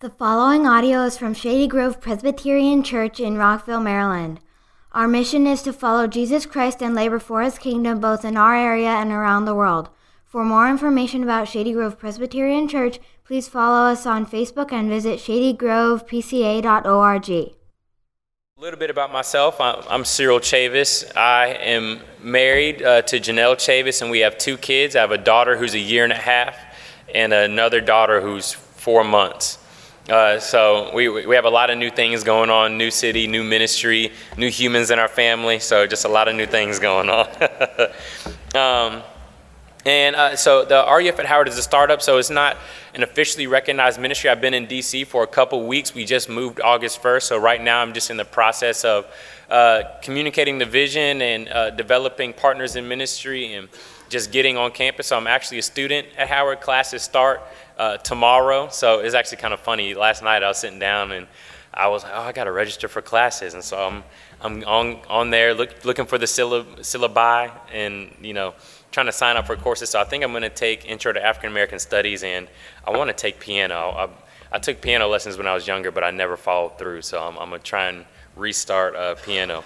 The following audio is from Shady Grove Presbyterian Church in Rockville, Maryland. Our mission is to follow Jesus Christ and labor for his kingdom both in our area and around the world. For more information about Shady Grove Presbyterian Church, please follow us on Facebook and visit shadygrovepca.org. A little bit about myself. I'm, Cyril Chavis. I am married uh, to Janelle Chavis, and we have two kids. I have a daughter who's a year and a half, and another daughter who's four months. Uh, so we, we have a lot of new things going on new city, new ministry, new humans in our family. So just a lot of new things going on. um, and uh, so the RUF at Howard is a startup, so it's not an officially recognized ministry. I've been in DC for a couple weeks. We just moved August 1st, so right now I'm just in the process of uh, communicating the vision and uh, developing partners in ministry and just getting on campus. So I'm actually a student at Howard. Classes start uh, tomorrow. So it's actually kind of funny. Last night I was sitting down and I was like, oh, I got to register for classes. And so I'm, I'm on, on there look, looking for the syllab- syllabi and, you know, trying to sign up for courses. So I think I'm going to take Intro to African American Studies and I want to take piano. I, I, took piano lessons when I was younger, but I never followed through. So I'm, I'm going to try and restart uh, piano.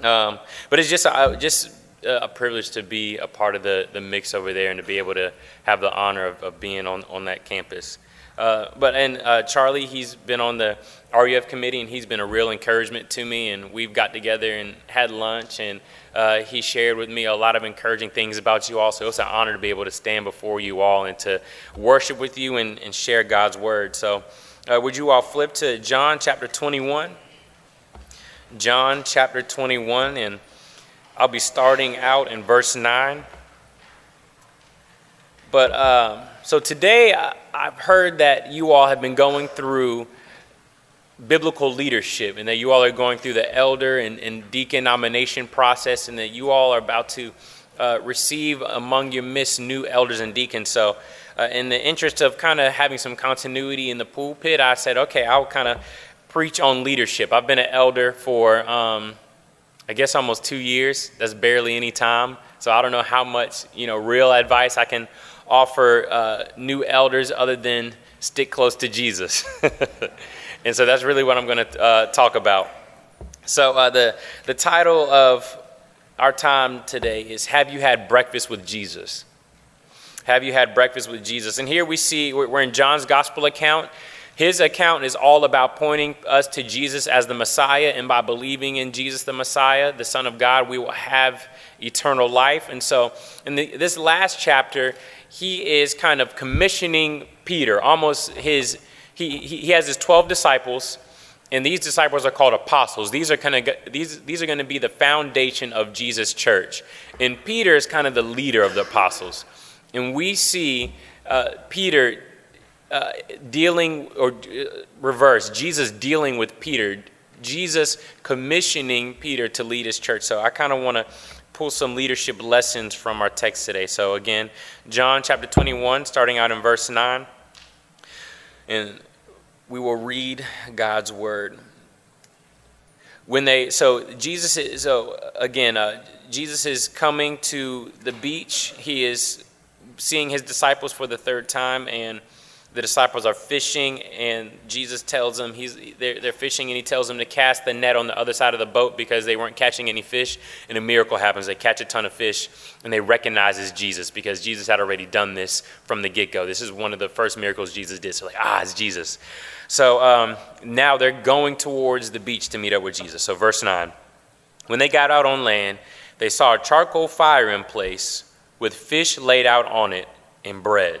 Um, but it's just, I, just a privilege to be a part of the, the mix over there and to be able to have the honor of, of being on, on that campus. Uh, but and uh, Charlie, he's been on the RUF committee and he's been a real encouragement to me. And we've got together and had lunch, and uh, he shared with me a lot of encouraging things about you all. So it's an honor to be able to stand before you all and to worship with you and, and share God's word. So uh, would you all flip to John chapter 21? John chapter 21 and I'll be starting out in verse 9. But uh, so today I've heard that you all have been going through biblical leadership and that you all are going through the elder and, and deacon nomination process and that you all are about to uh, receive among your midst new elders and deacons. So, uh, in the interest of kind of having some continuity in the pulpit, I said, okay, I'll kind of preach on leadership. I've been an elder for um, I guess almost two years. That's barely any time. So I don't know how much you know real advice I can offer uh, new elders other than stick close to Jesus. and so that's really what I'm going to uh, talk about. So uh, the the title of our time today is "Have you had breakfast with Jesus?" Have you had breakfast with Jesus? And here we see we're in John's gospel account. His account is all about pointing us to Jesus as the Messiah, and by believing in Jesus, the Messiah, the Son of God, we will have eternal life. And so, in the, this last chapter, he is kind of commissioning Peter, almost his, he, he has his 12 disciples, and these disciples are called apostles. These are kind of these these are going to be the foundation of Jesus' church, and Peter is kind of the leader of the apostles. And we see uh, Peter uh, dealing or uh, reverse, Jesus dealing with Peter, Jesus commissioning Peter to lead his church. So I kind of want to pull some leadership lessons from our text today. So again, John chapter 21, starting out in verse 9. And we will read God's word. When they, so Jesus is, so again, uh, Jesus is coming to the beach. He is seeing his disciples for the third time, and the disciples are fishing and jesus tells them he's they're, they're fishing and he tells them to cast the net on the other side of the boat because they weren't catching any fish. And a miracle happens. They catch a ton of fish and they recognize jesus because jesus had already done this from the get-go. This is one of the first miracles jesus did. So like ah it's jesus. So um, now they're going towards the beach to meet up with jesus. So verse 9 when they got out on land they saw a charcoal fire in place with fish laid out on it and bread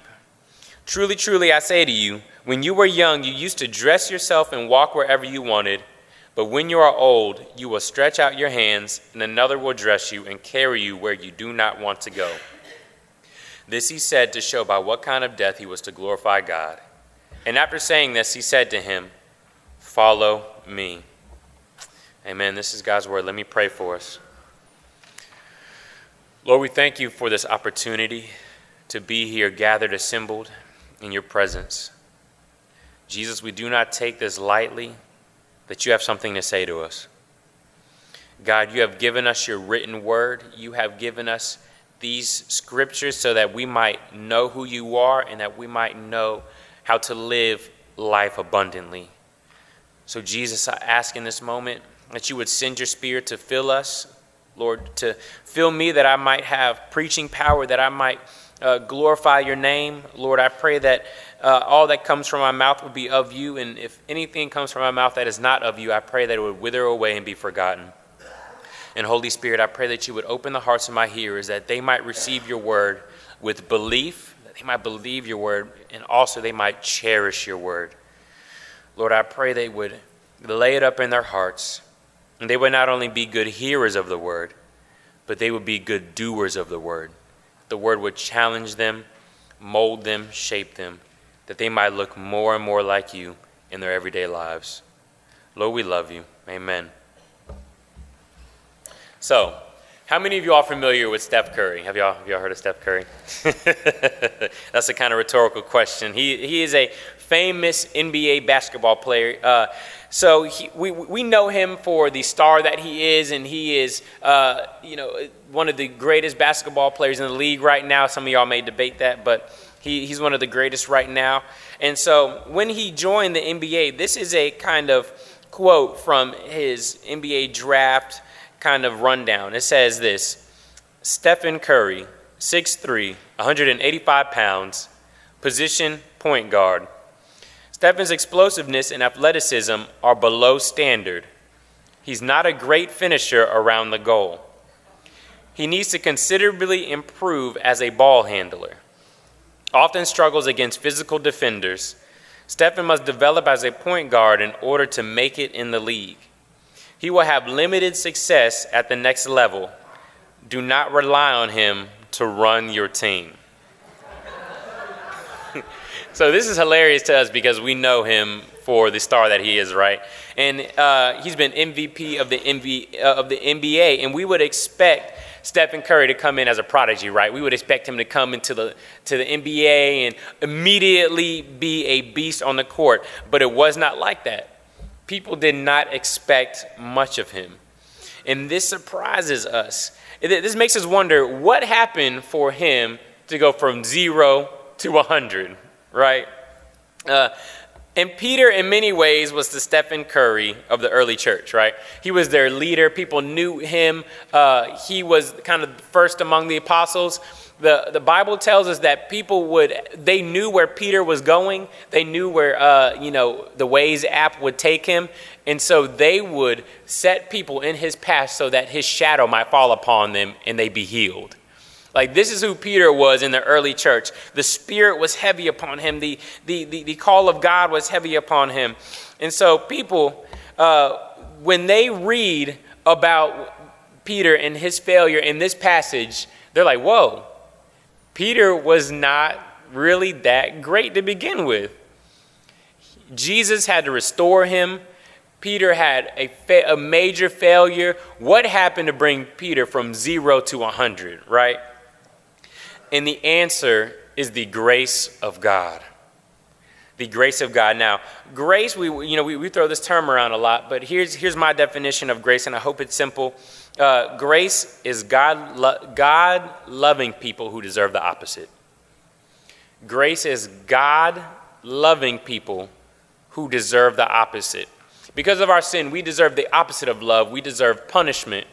Truly, truly, I say to you, when you were young, you used to dress yourself and walk wherever you wanted. But when you are old, you will stretch out your hands, and another will dress you and carry you where you do not want to go. This he said to show by what kind of death he was to glorify God. And after saying this, he said to him, Follow me. Amen. This is God's word. Let me pray for us. Lord, we thank you for this opportunity to be here gathered, assembled in your presence. Jesus, we do not take this lightly that you have something to say to us. God, you have given us your written word. You have given us these scriptures so that we might know who you are and that we might know how to live life abundantly. So, Jesus, I ask in this moment that you would send your spirit to fill us, Lord, to fill me that I might have preaching power, that I might uh, glorify your name. Lord, I pray that uh, all that comes from my mouth would be of you, and if anything comes from my mouth that is not of you, I pray that it would wither away and be forgotten. And Holy Spirit, I pray that you would open the hearts of my hearers that they might receive your word with belief, that they might believe your word, and also they might cherish your word. Lord, I pray they would lay it up in their hearts, and they would not only be good hearers of the word, but they would be good doers of the word. The word would challenge them, mold them, shape them, that they might look more and more like you in their everyday lives. Lord, we love you. Amen. So, how many of you are familiar with Steph Curry? Have y'all, have y'all heard of Steph Curry? That's a kind of rhetorical question. He, he is a famous NBA basketball player. Uh, so he, we, we know him for the star that he is, and he is, uh, you know, one of the greatest basketball players in the league right now. Some of y'all may debate that, but he, he's one of the greatest right now. And so when he joined the NBA, this is a kind of quote from his NBA draft kind of rundown. It says this Stephen Curry, 6'3, 185 pounds, position point guard. Stephen's explosiveness and athleticism are below standard. He's not a great finisher around the goal. He needs to considerably improve as a ball handler. Often struggles against physical defenders. Stephen must develop as a point guard in order to make it in the league. He will have limited success at the next level. Do not rely on him to run your team. So, this is hilarious to us because we know him for the star that he is, right? And uh, he's been MVP of the, MV, uh, of the NBA, and we would expect Stephen Curry to come in as a prodigy, right? We would expect him to come into the to the NBA and immediately be a beast on the court, but it was not like that people did not expect much of him. And this surprises us. This makes us wonder what happened for him to go from zero to 100, right? Uh, and Peter, in many ways, was the Stephen Curry of the early church, right? He was their leader. People knew him. Uh, he was kind of first among the apostles the, the Bible tells us that people would, they knew where Peter was going. They knew where, uh, you know, the Waze app would take him. And so they would set people in his path so that his shadow might fall upon them and they be healed. Like, this is who Peter was in the early church. The Spirit was heavy upon him, the, the, the, the call of God was heavy upon him. And so, people, uh, when they read about Peter and his failure in this passage, they're like, whoa, Peter was not really that great to begin with. Jesus had to restore him. Peter had a, fa- a major failure. What happened to bring Peter from zero to 100, right? And the answer is the grace of God. The grace of God. Now, grace, we, you know, we, we throw this term around a lot, but here's, here's my definition of grace, and I hope it's simple. Uh, grace is God, lo- God loving people who deserve the opposite. Grace is God loving people who deserve the opposite. Because of our sin, we deserve the opposite of love. We deserve punishment.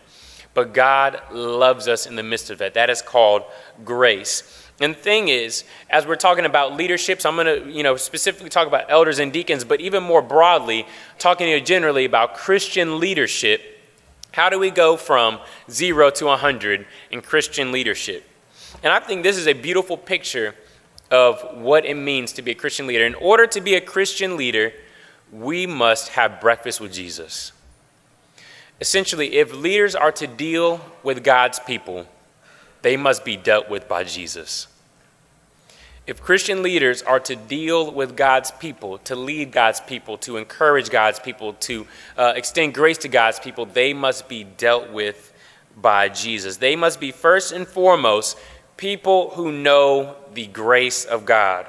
But God loves us in the midst of that. That is called grace. And the thing is, as we're talking about leaderships, I'm going to, you know, specifically talk about elders and deacons, but even more broadly, talking to you generally about Christian leadership. How do we go from zero to 100 in Christian leadership? And I think this is a beautiful picture of what it means to be a Christian leader. In order to be a Christian leader, we must have breakfast with Jesus. Essentially, if leaders are to deal with God's people, they must be dealt with by Jesus. If Christian leaders are to deal with God's people, to lead God's people, to encourage God's people, to uh, extend grace to God's people, they must be dealt with by Jesus. They must be first and foremost people who know the grace of God.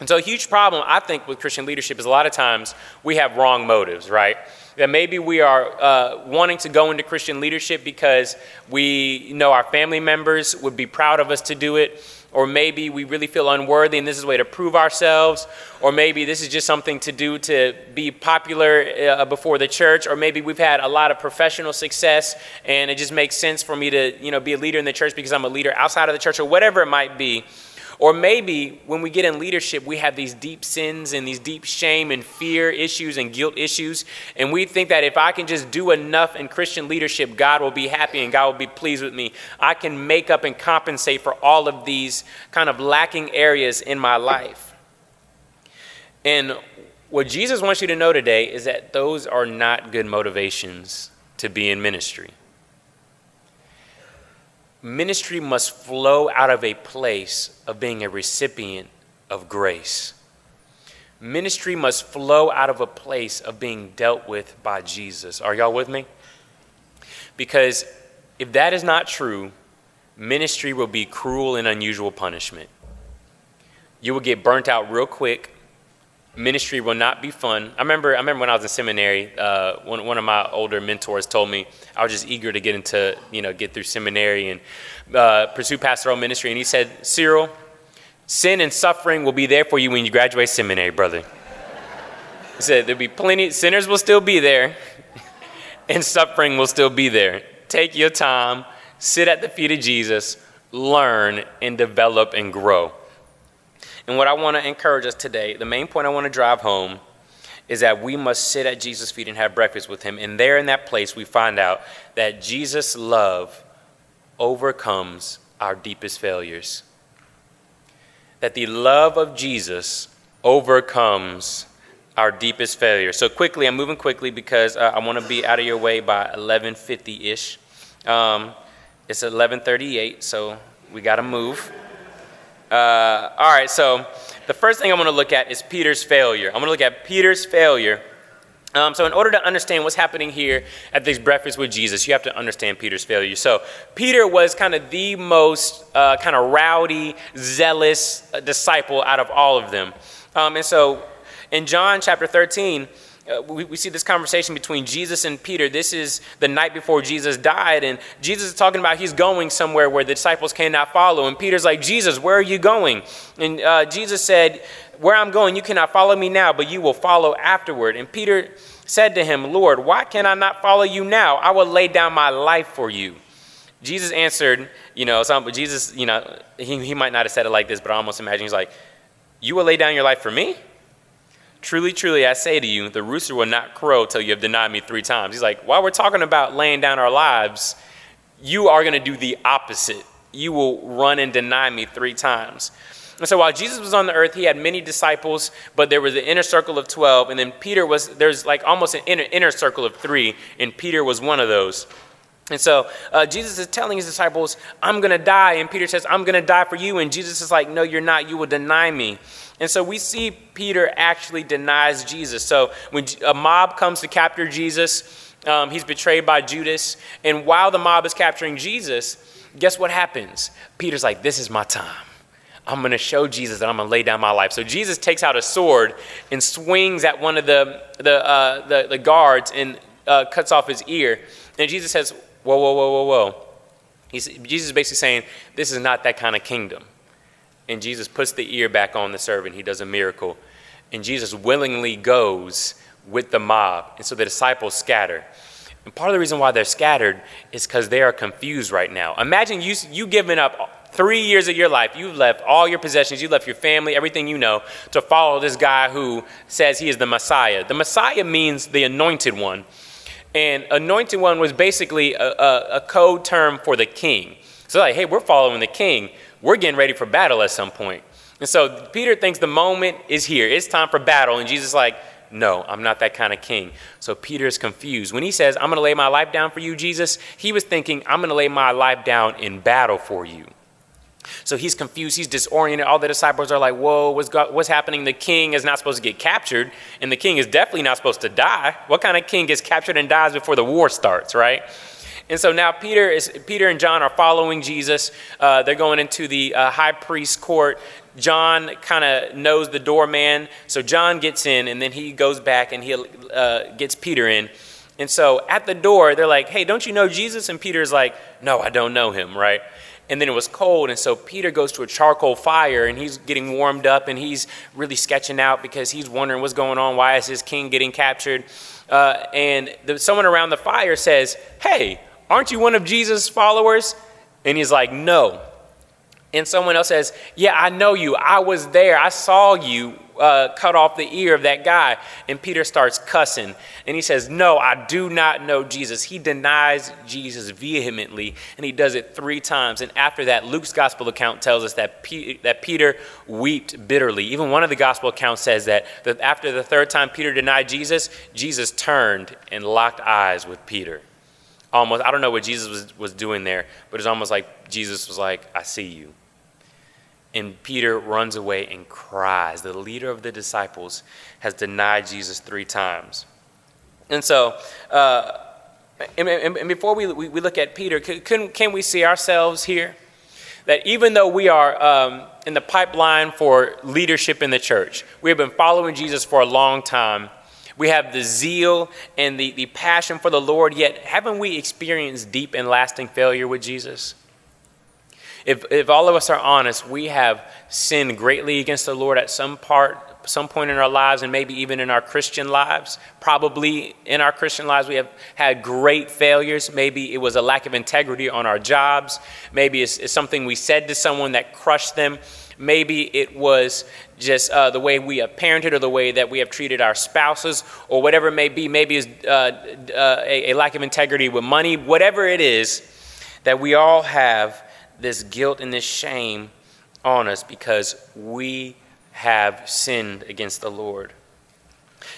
And so, a huge problem, I think, with Christian leadership is a lot of times we have wrong motives, right? That maybe we are uh, wanting to go into Christian leadership because we know our family members would be proud of us to do it, or maybe we really feel unworthy and this is a way to prove ourselves, or maybe this is just something to do to be popular uh, before the church, or maybe we've had a lot of professional success and it just makes sense for me to you know, be a leader in the church because I'm a leader outside of the church, or whatever it might be. Or maybe when we get in leadership, we have these deep sins and these deep shame and fear issues and guilt issues. And we think that if I can just do enough in Christian leadership, God will be happy and God will be pleased with me. I can make up and compensate for all of these kind of lacking areas in my life. And what Jesus wants you to know today is that those are not good motivations to be in ministry ministry must flow out of a place of being a recipient of grace. Ministry must flow out of a place of being dealt with by Jesus. Are y'all with me? Because if that is not true, ministry will be cruel and unusual punishment. You will get burnt out real quick ministry will not be fun. I remember, I remember when I was in seminary, uh, one, one of my older mentors told me I was just eager to get into, you know, get through seminary and uh, pursue pastoral ministry. And he said, Cyril, sin and suffering will be there for you when you graduate seminary, brother. He said, there'll be plenty, sinners will still be there, and suffering will still be there. Take your time, sit at the feet of Jesus, learn, and develop and grow. And what I want to encourage us today, the main point I want to drive home is that we must sit at Jesus' feet and have breakfast with him. And there in that place, we find out that Jesus' love overcomes our deepest failures. That the love of Jesus overcomes our deepest failures. So quickly, I'm moving quickly because uh, I want to be out of your way by 11:50 ish. Um, it's 11:38, so we got to move. Uh, all right, so the first thing I'm going to look at is Peter's failure. I'm going to look at Peter's failure. Um, so, in order to understand what's happening here at this breakfast with Jesus, you have to understand Peter's failure. So, Peter was kind of the most uh, kind of rowdy, zealous uh, disciple out of all of them. Um, and so, in John chapter 13, uh, we, we see this conversation between Jesus and Peter. This is the night before Jesus died, and Jesus is talking about he's going somewhere where the disciples cannot follow. And Peter's like, Jesus, where are you going? And uh, Jesus said, Where I'm going, you cannot follow me now, but you will follow afterward. And Peter said to him, Lord, why can I not follow you now? I will lay down my life for you. Jesus answered, you know, some, Jesus, you know, he, he might not have said it like this, but I almost imagine he's like, You will lay down your life for me? Truly, truly, I say to you, the rooster will not crow till you have denied me three times. He's like, while we're talking about laying down our lives, you are going to do the opposite. You will run and deny me three times. And so while Jesus was on the earth, he had many disciples, but there was the inner circle of 12, and then Peter was, there's like almost an inner, inner circle of three, and Peter was one of those. And so uh, Jesus is telling his disciples, I'm going to die. And Peter says, I'm going to die for you. And Jesus is like, No, you're not. You will deny me. And so we see Peter actually denies Jesus. So when a mob comes to capture Jesus, um, he's betrayed by Judas. And while the mob is capturing Jesus, guess what happens? Peter's like, This is my time. I'm going to show Jesus that I'm going to lay down my life. So Jesus takes out a sword and swings at one of the, the, uh, the, the, guards and uh, cuts off his ear. And Jesus says, whoa, whoa, whoa, whoa, whoa. He's, Jesus is basically saying, this is not that kind of kingdom. And Jesus puts the ear back on the servant. He does a miracle. And Jesus willingly goes with the mob. And so the disciples scatter. And part of the reason why they're scattered is because they are confused right now. Imagine you, you giving up three years of your life. You've left all your possessions, you left your family, everything you know, to follow this guy who says he is the Messiah. The Messiah means the anointed one. And anointed one was basically a, a, a code term for the king. So, like, hey, we're following the king. We're getting ready for battle at some point. And so Peter thinks the moment is here. It's time for battle. And Jesus is like, no, I'm not that kind of king. So Peter is confused. When he says, I'm going to lay my life down for you, Jesus, he was thinking, I'm going to lay my life down in battle for you. So he's confused, he's disoriented. All the disciples are like, Whoa, what's, got, what's happening? The king is not supposed to get captured, and the king is definitely not supposed to die. What kind of king gets captured and dies before the war starts, right? And so now Peter is Peter and John are following Jesus. Uh, they're going into the uh, high priest's court. John kind of knows the doorman, so John gets in, and then he goes back and he uh, gets Peter in. And so at the door, they're like, "Hey, don't you know Jesus?" And Peter's like, "No, I don't know him." Right? and then it was cold and so peter goes to a charcoal fire and he's getting warmed up and he's really sketching out because he's wondering what's going on why is his king getting captured uh, and the, someone around the fire says hey aren't you one of jesus followers and he's like no and someone else says yeah i know you i was there i saw you uh, cut off the ear of that guy. And Peter starts cussing. And he says, No, I do not know Jesus. He denies Jesus vehemently, and he does it three times. And after that, Luke's gospel account tells us that, P- that Peter wept bitterly. Even one of the gospel accounts says that, that after the third time Peter denied Jesus, Jesus turned and locked eyes with Peter. Almost, I don't know what Jesus was, was doing there, but it's almost like Jesus was like, I see you. And Peter runs away and cries. The leader of the disciples has denied Jesus three times. And so, uh, and, and, before we, we, look at Peter, can, can we see ourselves here? That even though we are um, in the pipeline for leadership in the church, we have been following Jesus for a long time. We have the zeal and the, the passion for the Lord, yet haven't we experienced deep and lasting failure with Jesus? If, if all of us are honest, we have sinned greatly against the Lord at some part, some point in our lives, and maybe even in our Christian lives. Probably in our Christian lives, we have had great failures. Maybe it was a lack of integrity on our jobs. Maybe it's, it's something we said to someone that crushed them. Maybe it was just uh, the way we have parented or the way that we have treated our spouses or whatever it may be. Maybe it's uh, uh, a, a lack of integrity with money. Whatever it is that we all have this guilt and this shame on us because we have sinned against the Lord.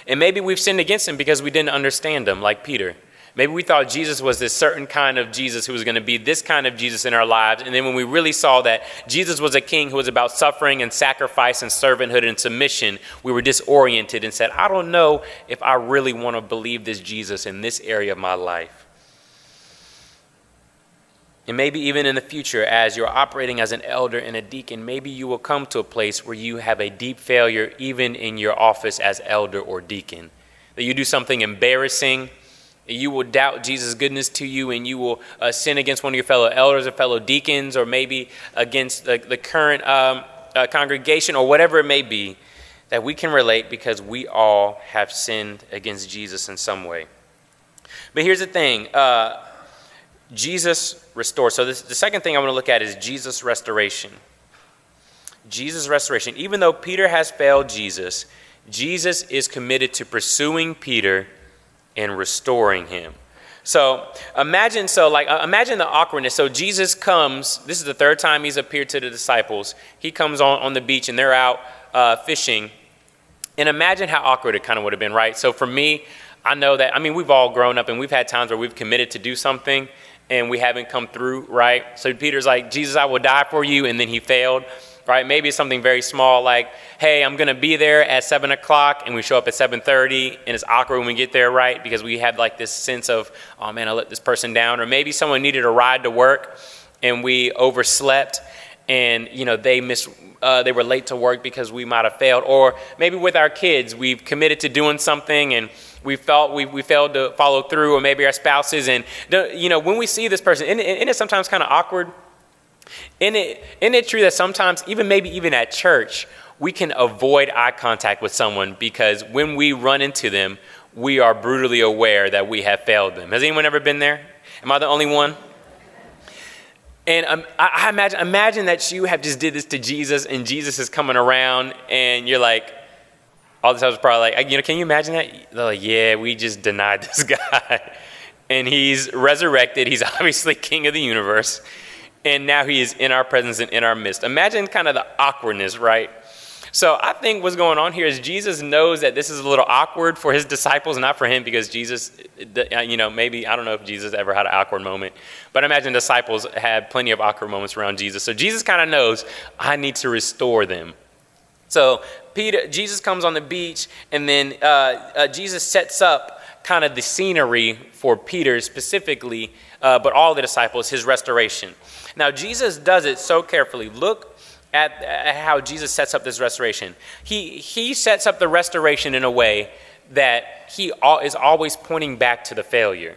And maybe we've sinned against him because we didn't understand him, like Peter. Maybe we thought Jesus was this certain kind of Jesus who was going to be this kind of Jesus in our lives. And then when we really saw that Jesus was a king who was about suffering and sacrifice and servanthood and submission, we were disoriented and said, I don't know if I really want to believe this Jesus in this area of my life. And maybe even in the future, as you're operating as an elder and a deacon, maybe you will come to a place where you have a deep failure even in your office as elder or deacon. That you do something embarrassing, you will doubt Jesus' goodness to you, and you will uh, sin against one of your fellow elders or fellow deacons, or maybe against the, the current um, uh, congregation, or whatever it may be, that we can relate because we all have sinned against Jesus in some way. But here's the thing. Uh, Jesus restores. So, this, the second thing I want to look at is Jesus' restoration. Jesus' restoration. Even though Peter has failed Jesus, Jesus is committed to pursuing Peter and restoring him. So imagine, so like uh, imagine the awkwardness. So Jesus comes. This is the third time he's appeared to the disciples. He comes on on the beach and they're out uh, fishing. And imagine how awkward it kind of would have been, right? So for me, I know that. I mean, we've all grown up and we've had times where we've committed to do something and we haven't come through, right? So Peter's like, Jesus, I will die for you, and then he failed, right? Maybe something very small like, hey, I'm gonna be there at seven o'clock, and we show up at 7:30, and it's awkward when we get there, right? Because we have like this sense of, oh man, I let this person down, or maybe someone needed a ride to work, and we overslept, and you know they miss. Uh, they were late to work because we might have failed, or maybe with our kids, we've committed to doing something and we felt we, we failed to follow through, or maybe our spouses. And, you know, when we see this person, isn't, isn't sometimes kind of awkward? Isn't it, isn't it true that sometimes, even maybe even at church, we can avoid eye contact with someone because when we run into them, we are brutally aware that we have failed them. Has anyone ever been there? Am I the only one? And um, I, I, imagine, imagine that you have just did this to Jesus, and Jesus is coming around, and you're like, all the time was probably like, you know, can you imagine that? They're like, yeah, we just denied this guy, and he's resurrected. He's obviously king of the universe, and now he is in our presence and in our midst. Imagine kind of the awkwardness, right? So I think what's going on here is Jesus knows that this is a little awkward for his disciples, not for him, because Jesus, uh, you know, maybe, I don't know if Jesus ever had an awkward moment, but I imagine disciples had plenty of awkward moments around Jesus. So Jesus kind of knows, I need to restore them. So Peter, Jesus comes on the beach, and then uh, uh, Jesus sets up kind of the scenery for Peter specifically, uh, but all the disciples, his restoration. Now, Jesus does it so carefully. Look at, how Jesus sets up this restoration. He, he sets up the restoration in a way that he is always pointing back to the failure.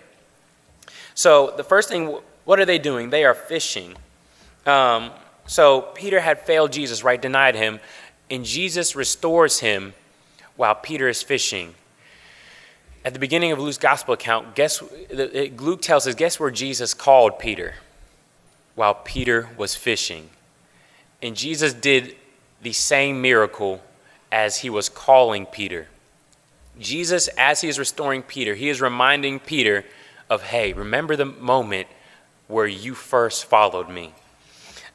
So, the first thing, what are they doing? They are fishing. Um, so, Peter had failed Jesus, right? Denied him. And Jesus restores him while Peter is fishing. At the beginning of Luke's gospel account, guess Luke tells us, guess where Jesus called Peter? While Peter was fishing. And Jesus did the same miracle as he was calling Peter. Jesus, as he is restoring Peter, he is reminding Peter of, hey, remember the moment where you first followed me.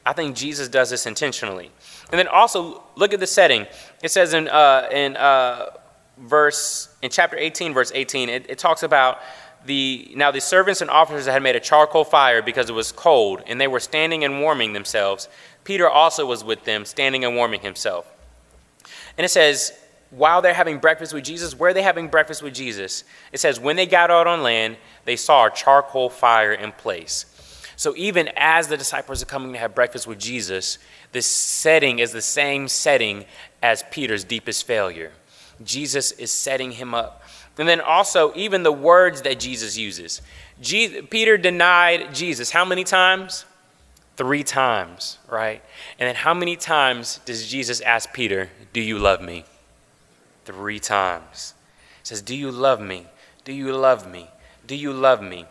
I think Jesus does this intentionally. And then also look at the setting. It says in uh, in uh, verse in chapter 18, verse 18, it, it talks about the now the servants and officers had made a charcoal fire because it was cold, and they were standing and warming themselves. Peter also was with them, standing and warming himself. And it says, while they're having breakfast with Jesus, where are they having breakfast with Jesus? It says, when they got out on land, they saw a charcoal fire in place. So even as the disciples are coming to have breakfast with Jesus, this setting is the same setting as Peter's deepest failure. Jesus is setting him up. And then also, even the words that Jesus uses. Peter denied Jesus how many times? Three times, right? And then how many times does Jesus ask Peter, Do you love me? Three times. He says, Do you love me? Do you love me? Do you love me?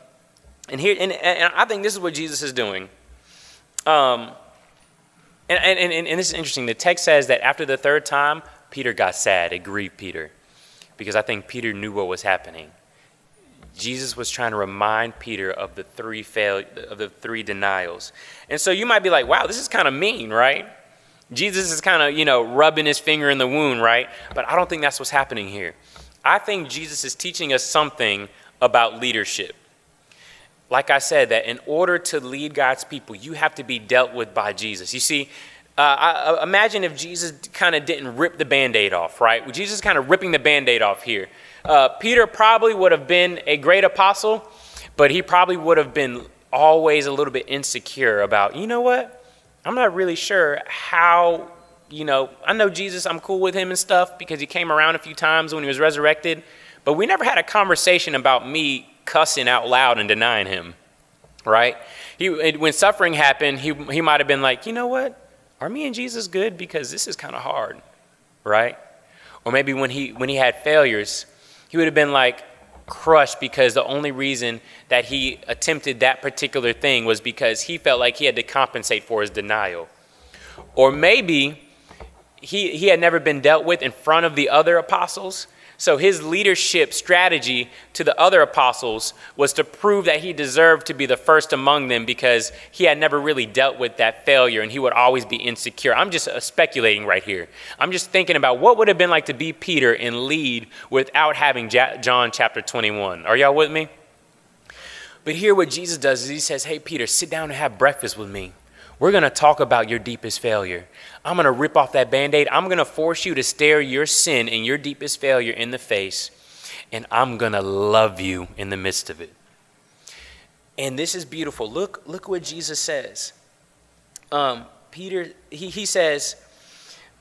And here, and, and I think this is what Jesus is doing. Um, and, and, and, and this is interesting. The text says that after the third time, Peter got sad. It grieved Peter because I think Peter knew what was happening. Jesus was trying to remind Peter of the three fail of the three denials. And so you might be like, wow, this is kind of mean, right? Jesus is kind of, you know, rubbing his finger in the wound, right? But I don't think that's what's happening here. I think Jesus is teaching us something about leadership. Like I said, that in order to lead God's people, you have to be dealt with by Jesus. You see, uh, I, uh, imagine if Jesus kind of didn't rip the band aid off, right? Jesus kind of ripping the band aid off here. Uh, Peter probably would have been a great apostle, but he probably would have been always a little bit insecure about, you know what? I'm not really sure how, you know, I know Jesus, I'm cool with him and stuff because he came around a few times when he was resurrected, but we never had a conversation about me cussing out loud and denying him, right? He, when suffering happened, he, he might have been like, you know what? Are me and Jesus good? Because this is kind of hard, right? Or maybe when he, when he had failures, he would have been like crushed because the only reason that he attempted that particular thing was because he felt like he had to compensate for his denial. Or maybe he, he had never been dealt with in front of the other apostles, so his leadership strategy to the other apostles was to prove that he deserved to be the first among them because he had never really dealt with that failure and he would always be insecure. I'm just uh, speculating right here. I'm just thinking about what would have been like to be Peter and lead without having John chapter 21. Are y'all with me? But here, what Jesus does is he says, Hey, Peter, sit down and have breakfast with me. We're going to talk about your deepest failure. I'm going to rip off that band aid. I'm going to force you to stare your sin and your deepest failure in the face, and I'm going to love you in the midst of it. And this is beautiful. Look, look what Jesus says. Um, Peter, he, he says,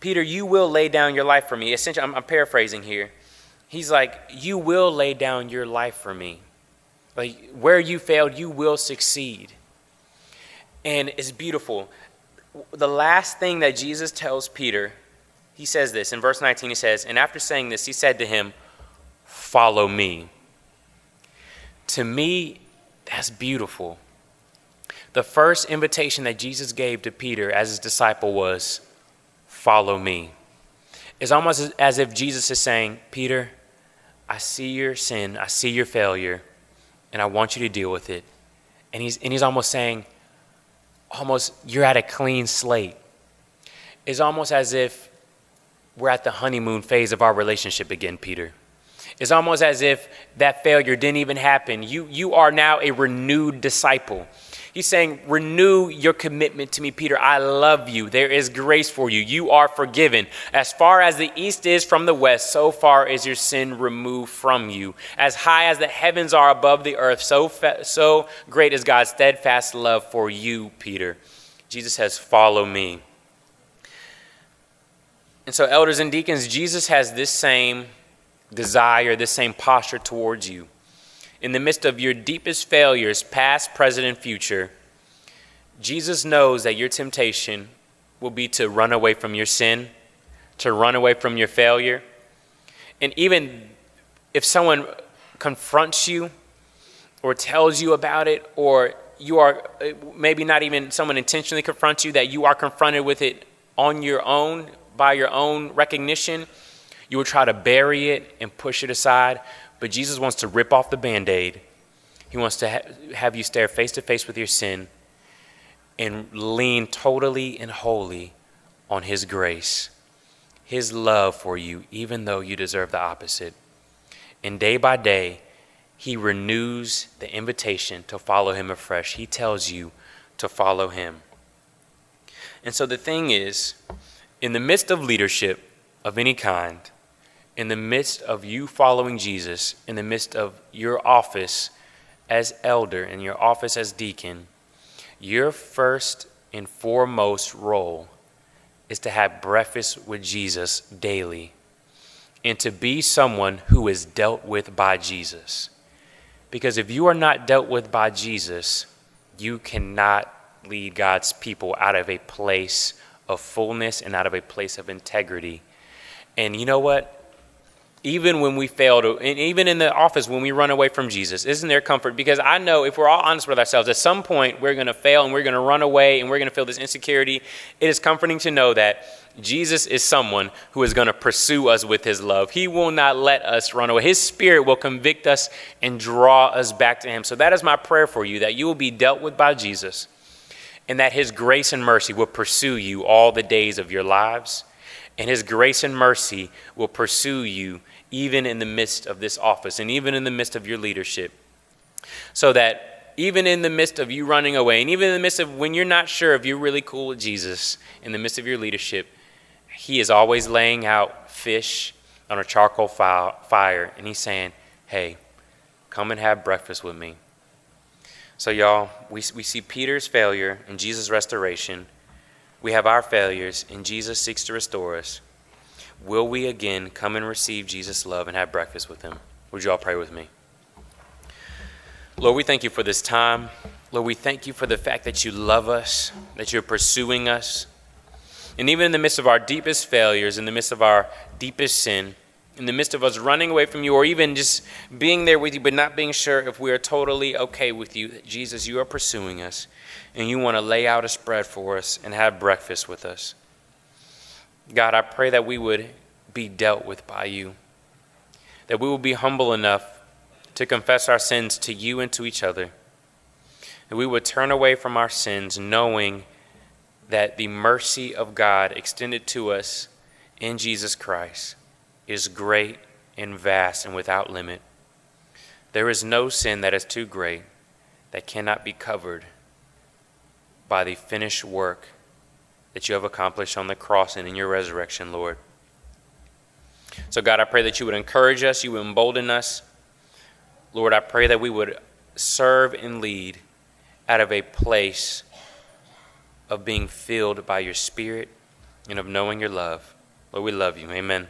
Peter, you will lay down your life for me. Essentially, I'm, I'm paraphrasing here. He's like, You will lay down your life for me. Like, where you failed, you will succeed. And it's beautiful. The last thing that Jesus tells Peter, he says this in verse 19. He says, And after saying this, he said to him, Follow me. To me, that's beautiful. The first invitation that Jesus gave to Peter as his disciple was, Follow me. It's almost as if Jesus is saying, Peter, I see your sin, I see your failure, and I want you to deal with it. And he's, and he's almost saying, almost, you're at a clean slate. It's almost as if we're at the honeymoon phase of our relationship again, Peter. It's almost as if that failure didn't even happen. You, you are now a renewed disciple. He's saying, Renew your commitment to me, Peter. I love you. There is grace for you. You are forgiven. As far as the east is from the west, so far is your sin removed from you. As high as the heavens are above the earth, so, fa- so great is God's steadfast love for you, Peter. Jesus says, Follow me. And so, elders and deacons, Jesus has this same desire, this same posture towards you in the midst of your deepest failures, past, present, and future, Jesus knows that your temptation will be to run away from your sin, to run away from your failure. And even if someone confronts you or tells you about it, or you are maybe not even someone intentionally confronts you, that you are confronted with it on your own, by your own recognition, you will try to bury it and push it aside. But Jesus wants to rip off the band aid. He wants to ha- have you stare face to face with your sin and lean totally and wholly on His grace, His love for you, even though you deserve the opposite. And day by day, He renews the invitation to follow Him afresh. He tells you to follow Him. And so the thing is, in the midst of leadership of any kind, in the midst of you following Jesus, in the midst of your office as elder and your office as deacon, your first and foremost role is to have breakfast with Jesus daily and to be someone who is dealt with by Jesus. Because if you are not dealt with by Jesus, you cannot lead God's people out of a place of fullness and out of a place of integrity. And you know what? Even when we fail to, and even in the office when we run away from Jesus, isn't there comfort? Because I know if we're all honest with ourselves, at some point we're going to fail and we're going to run away and we're going to feel this insecurity. It is comforting to know that Jesus is someone who is going to pursue us with his love. He will not let us run away. His spirit will convict us and draw us back to him. So that is my prayer for you that you will be dealt with by Jesus and that his grace and mercy will pursue you all the days of your lives. And his grace and mercy will pursue you even in the midst of this office and even in the midst of your leadership. So that even in the midst of you running away, and even in the midst of when you're not sure if you're really cool with Jesus, in the midst of your leadership, He is always laying out fish on a charcoal fire, and He's saying, Hey, come and have breakfast with me. So, y'all, we, we see Peter's failure and Jesus' restoration. We have our failures, and Jesus seeks to restore us will we again come and receive Jesus' love and have breakfast with him? Would you all pray with me? Lord, we thank you for this time. Lord, we thank you for the fact that you love us, that you're pursuing us. And even in the midst of our deepest failures, in the midst of our deepest sin, in the midst of us running away from you, or even just being there with you, but not being sure if we are totally okay with you, Jesus, you are pursuing us, and you want to lay out a spread for us and have breakfast with us. God, I pray that we would be dealt with by you, that we will be humble enough to confess our sins to you and to each other, that we would turn away from our sins knowing that the mercy of God extended to us in Jesus Christ is great and vast and without limit. There is no sin that is too great that cannot be covered by the finished work that you have accomplished on the cross and in your resurrection, Lord. So, God, I pray that you would encourage us, you would embolden us. Lord, I pray that we would serve and lead out of a place of being filled by your Spirit and of knowing your love. Lord, we love you. Amen.